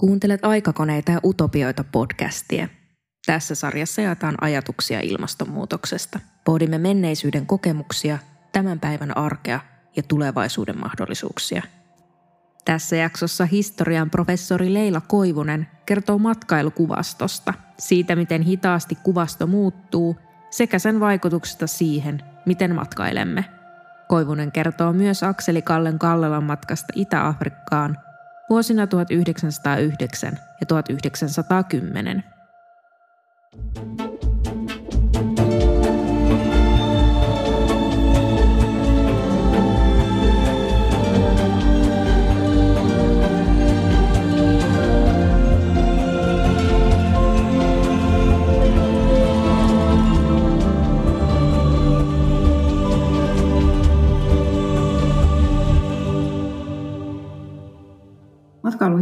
Kuuntelet Aikakoneita ja utopioita podcastia. Tässä sarjassa jaetaan ajatuksia ilmastonmuutoksesta. Pohdimme menneisyyden kokemuksia, tämän päivän arkea ja tulevaisuuden mahdollisuuksia. Tässä jaksossa historian professori Leila Koivunen kertoo matkailukuvastosta, siitä miten hitaasti kuvasto muuttuu sekä sen vaikutuksesta siihen, miten matkailemme. Koivunen kertoo myös Akseli Kallen Kallelan matkasta Itä-Afrikkaan – vuosina 1909 ja 1910.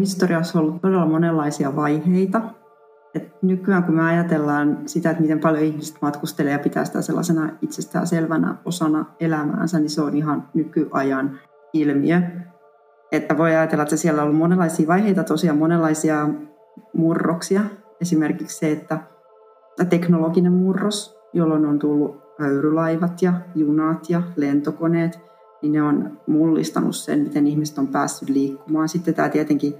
matkailuhistoriassa on ollut todella monenlaisia vaiheita. Et nykyään kun me ajatellaan sitä, että miten paljon ihmiset matkustelee ja pitää sitä sellaisena itsestään selvänä osana elämäänsä, niin se on ihan nykyajan ilmiö. Että voi ajatella, että siellä on ollut monenlaisia vaiheita, tosiaan monenlaisia murroksia. Esimerkiksi se, että teknologinen murros, jolloin on tullut höyrylaivat ja junat ja lentokoneet – niin ne on mullistanut sen, miten ihmiset on päässyt liikkumaan. Sitten tämä tietenkin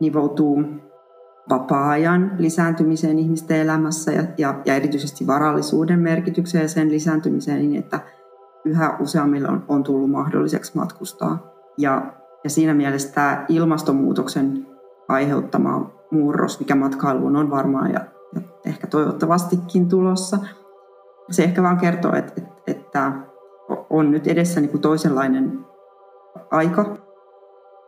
nivoutuu vapaa-ajan lisääntymiseen ihmisten elämässä ja, ja, ja erityisesti varallisuuden merkitykseen ja sen lisääntymiseen niin, että yhä useammille on, on tullut mahdolliseksi matkustaa. Ja, ja siinä mielessä tämä ilmastonmuutoksen aiheuttama murros, mikä matkailuun on varmaan ja, ja ehkä toivottavastikin tulossa, se ehkä vaan kertoo, että, että, että on nyt edessä niin kuin toisenlainen aika.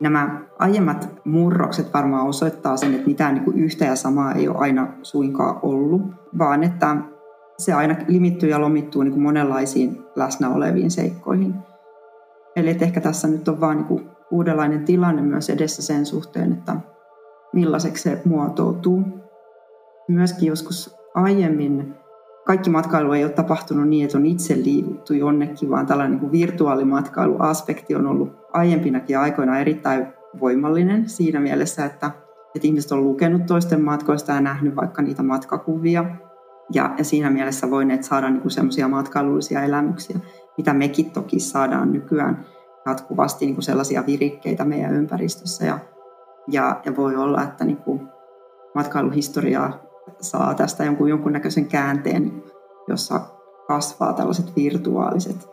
Nämä aiemmat murrokset varmaan osoittaa sen, että mitään niin kuin yhtä ja samaa ei ole aina suinkaan ollut, vaan että se aina limittyy ja lomittuu niin kuin monenlaisiin läsnä oleviin seikkoihin. Eli että ehkä tässä nyt on vaan niin kuin uudenlainen tilanne myös edessä sen suhteen, että millaiseksi se muotoutuu. Myöskin joskus aiemmin kaikki matkailu ei ole tapahtunut niin, että on itse liikuttu jonnekin, vaan tällainen niin kuin virtuaalimatkailuaspekti on ollut aiempinakin aikoina erittäin voimallinen siinä mielessä, että, että ihmiset on lukenut toisten matkoista ja nähnyt vaikka niitä matkakuvia. Ja, ja siinä mielessä voineet saada niin semmoisia matkailullisia elämyksiä, mitä mekin toki saadaan nykyään jatkuvasti niin kuin sellaisia virikkeitä meidän ympäristössä. Ja, ja, ja voi olla, että niin kuin matkailuhistoriaa saa tästä jonkun jonkunnäköisen käänteen, jossa kasvaa tällaiset virtuaaliset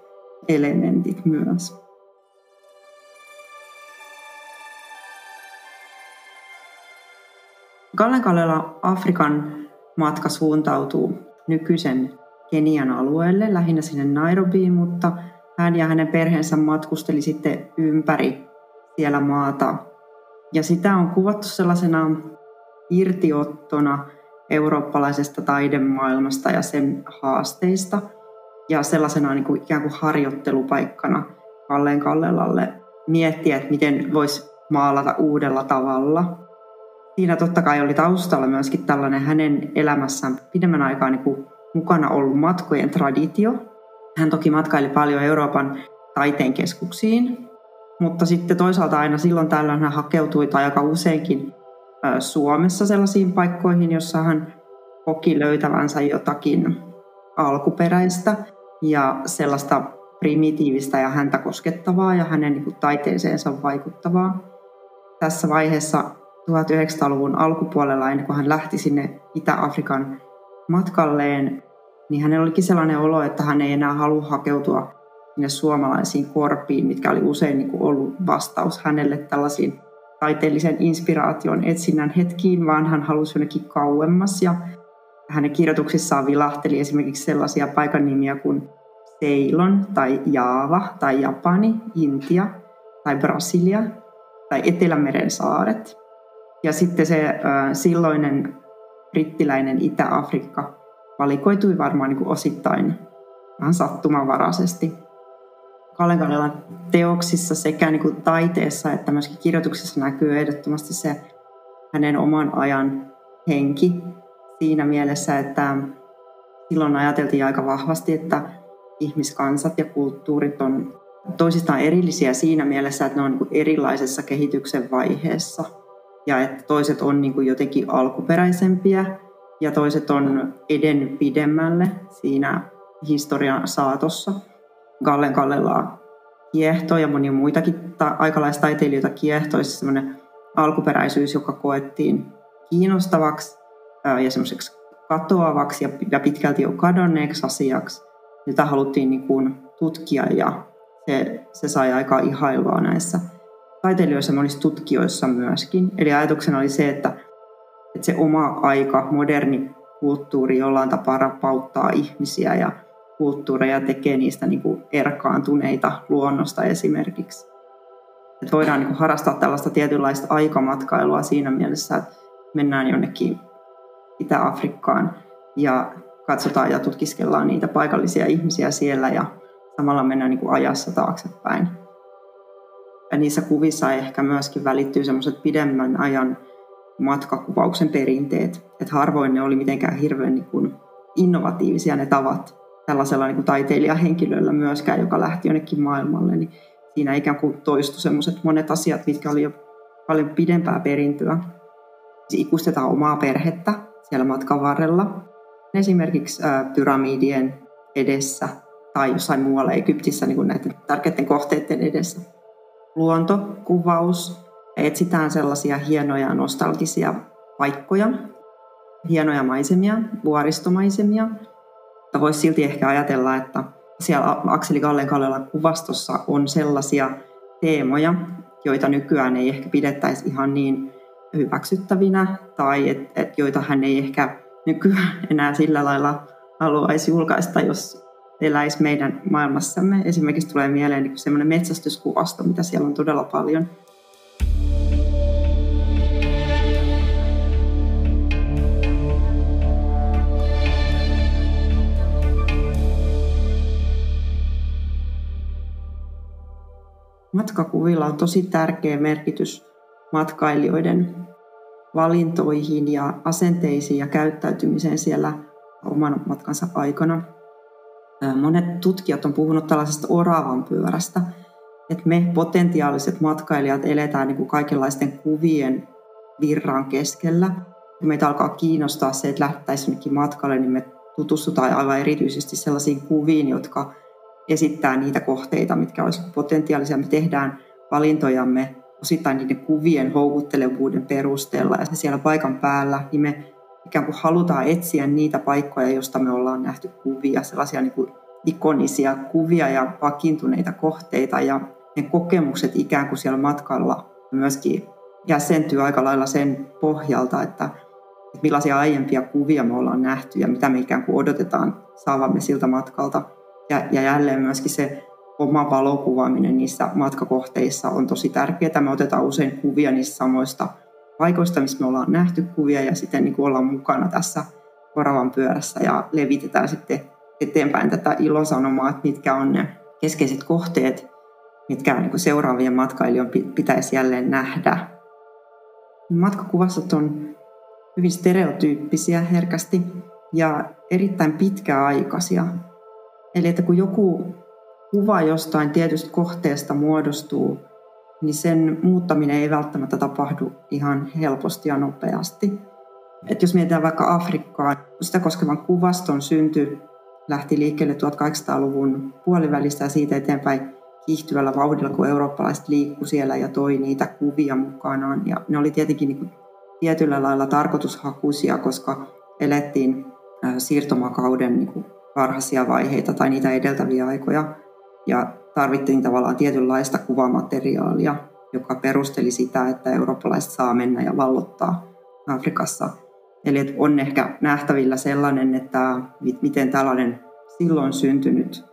elementit myös. Kallenkallela Afrikan matka suuntautuu nykyisen Kenian alueelle, lähinnä sinne Nairobiin, mutta hän ja hänen perheensä matkusteli sitten ympäri siellä maata. Ja sitä on kuvattu sellaisena irtiottona eurooppalaisesta taidemaailmasta ja sen haasteista ja sellaisena niin kuin ikään kuin harjoittelupaikkana Kalleen Kallelalle miettiä, että miten voisi maalata uudella tavalla. Siinä totta kai oli taustalla myöskin tällainen hänen elämässään pidemmän aikaa niin kuin mukana ollut matkojen traditio. Hän toki matkaili paljon Euroopan taiteen keskuksiin, mutta sitten toisaalta aina silloin tällöin hän hakeutui tai aika useinkin Suomessa sellaisiin paikkoihin, jossa hän koki löytävänsä jotakin alkuperäistä ja sellaista primitiivistä ja häntä koskettavaa ja hänen niin kuin, taiteeseensa vaikuttavaa. Tässä vaiheessa 1900-luvun alkupuolella, ennen kuin hän lähti sinne Itä-Afrikan matkalleen, niin hänellä olikin sellainen olo, että hän ei enää halua hakeutua sinne suomalaisiin korpiin, mitkä oli usein niin kuin ollut vastaus hänelle tällaisiin taiteellisen inspiraation etsinnän hetkiin, vaan hän halusi jonnekin kauemmas. Ja hänen kirjoituksissaan vilahteli esimerkiksi sellaisia paikan nimiä kuin Ceylon tai Jaava tai Japani, Intia tai Brasilia tai Etelämeren saaret. Ja sitten se äh, silloinen brittiläinen Itä-Afrikka valikoitui varmaan niin kuin osittain vähän sattumanvaraisesti Kallenkallelan teoksissa sekä niin kuin taiteessa että myöskin kirjoituksessa näkyy ehdottomasti se hänen oman ajan henki siinä mielessä, että silloin ajateltiin aika vahvasti, että ihmiskansat ja kulttuurit on toisistaan erillisiä siinä mielessä, että ne on niin erilaisessa kehityksen vaiheessa. ja että toiset on niin kuin jotenkin alkuperäisempiä ja toiset on edennyt pidemmälle siinä historian saatossa. Gallen Kallella kiehtoi ja monia muitakin ta- aikalaistaiteilijoita kiehtoi se semmoinen alkuperäisyys, joka koettiin kiinnostavaksi ää, ja semmoiseksi katoavaksi ja, ja pitkälti jo kadonneeksi asiaksi, jota haluttiin niin kuin tutkia ja se, se sai aika ihailua näissä taiteilijoissa ja monissa tutkijoissa myöskin. Eli ajatuksena oli se, että, että se oma aika, moderni kulttuuri jollain tapaa rapauttaa ihmisiä ja kulttuureja tekee niistä niin kuin erkaantuneita luonnosta esimerkiksi. Että voidaan niin kuin harrastaa tällaista tietynlaista aikamatkailua siinä mielessä, että mennään jonnekin Itä-Afrikkaan ja katsotaan ja tutkiskellaan niitä paikallisia ihmisiä siellä ja samalla mennään niin kuin ajassa taaksepäin. Ja niissä kuvissa ehkä myöskin välittyy semmoiset pidemmän ajan matkakuvauksen perinteet. Että harvoin ne oli mitenkään hirveän niin kuin innovatiivisia ne tavat tällaisella niin kuin taiteilijahenkilöllä myöskään, joka lähti jonnekin maailmalle. Niin siinä ikään kuin toistu semmoiset monet asiat, mitkä oli jo paljon pidempää perintöä. Ikustetaan omaa perhettä siellä matkan varrella. Esimerkiksi pyramidien edessä tai jossain muualla Egyptissä niin kuin näiden tärkeiden kohteiden edessä. Luontokuvaus. Etsitään sellaisia hienoja nostalgisia paikkoja, hienoja maisemia, vuoristomaisemia. Mutta voisi silti ehkä ajatella, että siellä Akseli Gallen Kallelan kuvastossa on sellaisia teemoja, joita nykyään ei ehkä pidettäisi ihan niin hyväksyttävinä tai et, et, joita hän ei ehkä nykyään enää sillä lailla haluaisi julkaista, jos eläisi meidän maailmassamme. Esimerkiksi tulee mieleen niin semmoinen metsästyskuvasto, mitä siellä on todella paljon. Matkakuvilla on tosi tärkeä merkitys matkailijoiden valintoihin ja asenteisiin ja käyttäytymiseen siellä oman matkansa aikana. Monet tutkijat on puhunut tällaisesta oravan pyörästä, että me potentiaaliset matkailijat eletään niin kuin kaikenlaisten kuvien virran keskellä. Kun meitä alkaa kiinnostaa se, että lähdettäisiin jonnekin matkalle, niin me tutustutaan aivan erityisesti sellaisiin kuviin, jotka esittää niitä kohteita, mitkä olisivat potentiaalisia. Me tehdään valintojamme osittain niiden kuvien houkuttelevuuden perusteella ja siellä paikan päällä, niin me ikään kuin halutaan etsiä niitä paikkoja, joista me ollaan nähty kuvia, sellaisia niin kuin ikonisia kuvia ja vakiintuneita kohteita ja ne kokemukset ikään kuin siellä matkalla myöskin jäsentyy aika lailla sen pohjalta, että, että millaisia aiempia kuvia me ollaan nähty ja mitä me ikään kuin odotetaan saavamme siltä matkalta. Ja, ja jälleen myöskin se oma valokuvaaminen niissä matkakohteissa on tosi tärkeää. Me otetaan usein kuvia niistä samoista paikoista, missä me ollaan nähty kuvia ja sitten niin kuin ollaan mukana tässä oravan pyörässä ja levitetään sitten eteenpäin tätä ilosanomaa, että mitkä on ne keskeiset kohteet, mitkä niin kuin seuraavien matkailijoiden pitäisi jälleen nähdä. Matkakuvastot on hyvin stereotyyppisiä herkästi ja erittäin pitkäaikaisia. Eli että kun joku kuva jostain tietystä kohteesta muodostuu, niin sen muuttaminen ei välttämättä tapahdu ihan helposti ja nopeasti. Et jos mietitään vaikka Afrikkaa, sitä koskevan kuvaston synty lähti liikkeelle 1800-luvun puolivälistä ja siitä eteenpäin kiihtyvällä vauhdilla, kun eurooppalaiset liikku siellä ja toi niitä kuvia mukanaan. Ja ne oli tietenkin niin tietyllä lailla tarkoitushakuisia, koska elettiin siirtomakauden niin varhaisia vaiheita tai niitä edeltäviä aikoja ja tarvittiin tavallaan tietynlaista kuvamateriaalia, joka perusteli sitä, että eurooppalaiset saa mennä ja vallottaa Afrikassa. Eli on ehkä nähtävillä sellainen, että miten tällainen silloin syntynyt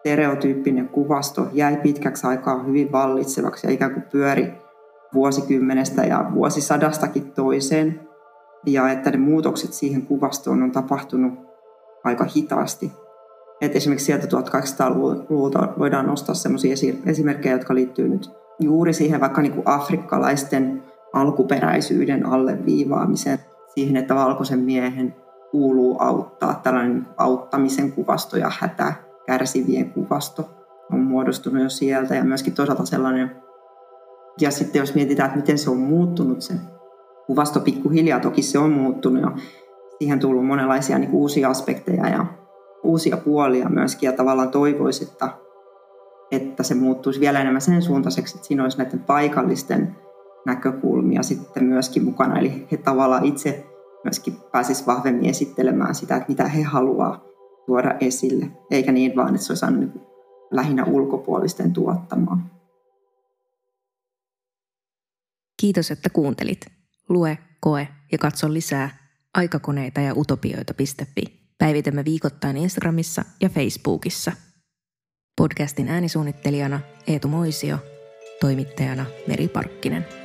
stereotyyppinen kuvasto jäi pitkäksi aikaa hyvin vallitsevaksi ja ikään kuin pyöri vuosikymmenestä ja vuosisadastakin toiseen. Ja että ne muutokset siihen kuvastoon on tapahtunut aika hitaasti. Et esimerkiksi sieltä 1800-luvulta voidaan nostaa sellaisia esimerkkejä, jotka liittyy nyt juuri siihen vaikka niin kuin afrikkalaisten alkuperäisyyden alleviivaamiseen, siihen, että valkoisen miehen kuuluu auttaa. Tällainen auttamisen kuvasto ja hätä kärsivien kuvasto on muodostunut jo sieltä ja myöskin toisaalta sellainen Ja sitten jos mietitään, että miten se on muuttunut se kuvasto pikkuhiljaa, toki se on muuttunut siihen tullut monenlaisia niin uusia aspekteja ja uusia puolia myöskin ja tavallaan toivoisi, että, että se muuttuisi vielä enemmän sen suuntaiseksi, että siinä olisi näiden paikallisten näkökulmia sitten myöskin mukana. Eli he tavallaan itse myöskin pääsisivät vahvemmin esittelemään sitä, että mitä he haluaa tuoda esille, eikä niin vaan, että se olisi niin lähinnä ulkopuolisten tuottamaa. Kiitos, että kuuntelit. Lue, koe ja katso lisää aikakoneita ja utopioita.fi. Päivitämme viikoittain Instagramissa ja Facebookissa. Podcastin äänisuunnittelijana Eetu Moisio, toimittajana Meri Parkkinen.